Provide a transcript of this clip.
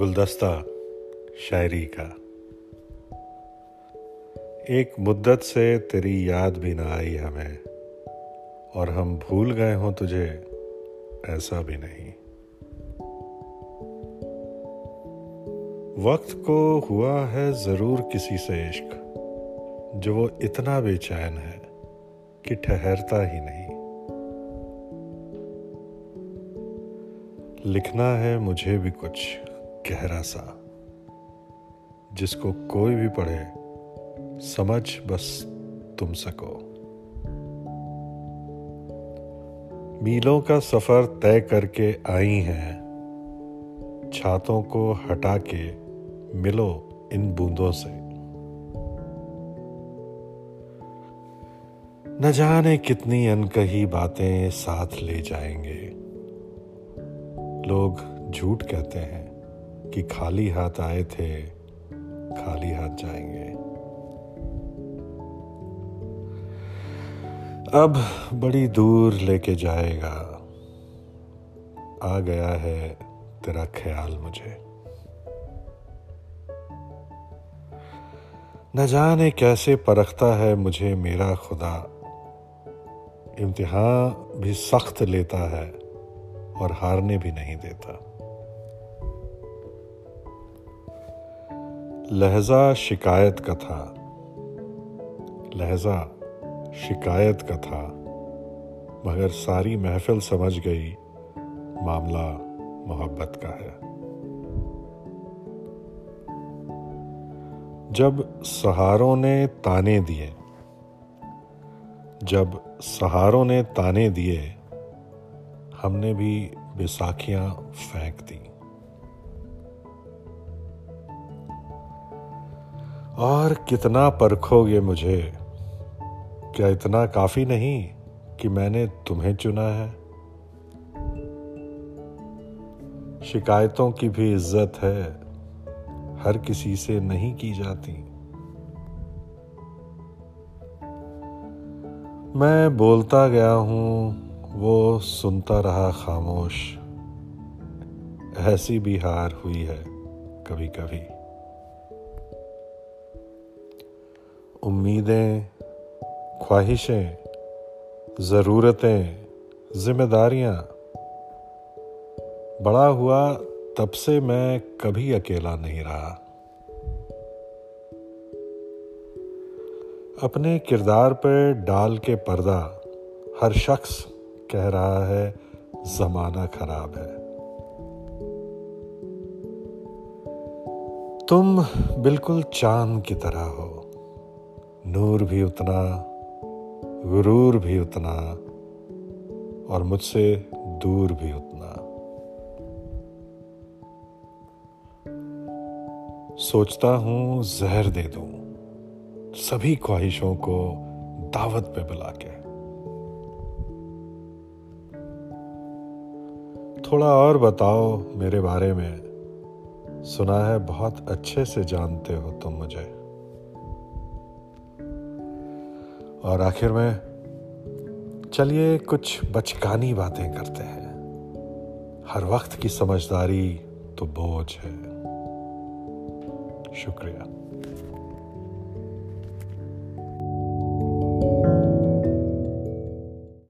गुलदस्ता शायरी का। एक मुद्दत से तेरी याद भी ना आई हमें, और हम भूल गए हों तुझे, ऐसा भी नहीं। वक्त को हुआ है ज़रूर किसी से इश्क, जो वो इतना बेचैन है कि ठहरता ही नहीं। लिखना है मुझे भी कुछ गहरा सा, जिसको कोई भी पढ़े, समझ बस तुम सको। मीलों का सफ़र तय करके आई हैं, छातों को हटा के मिलो इन बूंदों से। न जाने कितनी अनकही बातें साथ ले जाएँगे। लोग झूठ कहते हैं कि खाली हाथ आए थे, खाली हाथ जाएँगे। अब बड़ी दूर लेके जाएगा। आ गया है तेरा ख्याल मुझे। न जाने कैसे परखता है मुझे मेरा खुदा। इम्तिहान भी सख्त लेता है और हारने भी नहीं देता। लहजा शिकायत का था। लहजा शिकायत का था। मगर सारी महफिल समझ गई, मामला मोहब्बत का है। जब सहारों ने ताने दिए, जब सहारों ने ताने दिए, हमने भी बैसाखियाँ फेंक दी। और कितना परखोगे मुझे? क्या इतना काफ़ी नहीं कि मैंने तुम्हें चुना है? शिकायतों की भी इज़्ज़त है, हर किसी से नहीं की जाती। मैं बोलता गया हूँ, वो सुनता रहा खामोश। ऐसी भी हार हुई है कभी कभी उम्मीदें, ख्वाहिशें, ज़रूरतें, जिम्मेदारियाँ। बड़ा हुआ तब से मैं कभी अकेला नहीं रहा। अपने किरदार पर डाल के पर्दा हर शख्स कह रहा है, जमाना खराब है। तुम बिल्कुल चाँद की तरह हो। नूर भी उतना, गुरूर भी उतना, और मुझसे दूर भी उतना। सोचता हूँ, जहर दे दूँ, सभी ख्वाहिशों को दावत पे बुला के। थोड़ा और बताओ मेरे बारे में। सुना है बहुत अच्छे से जानते हो तुम मुझे। और आखिर में चलिए कुछ बचकानी बातें करते हैं। हर वक्त की समझदारी तो बोझ है। शुक्रिया।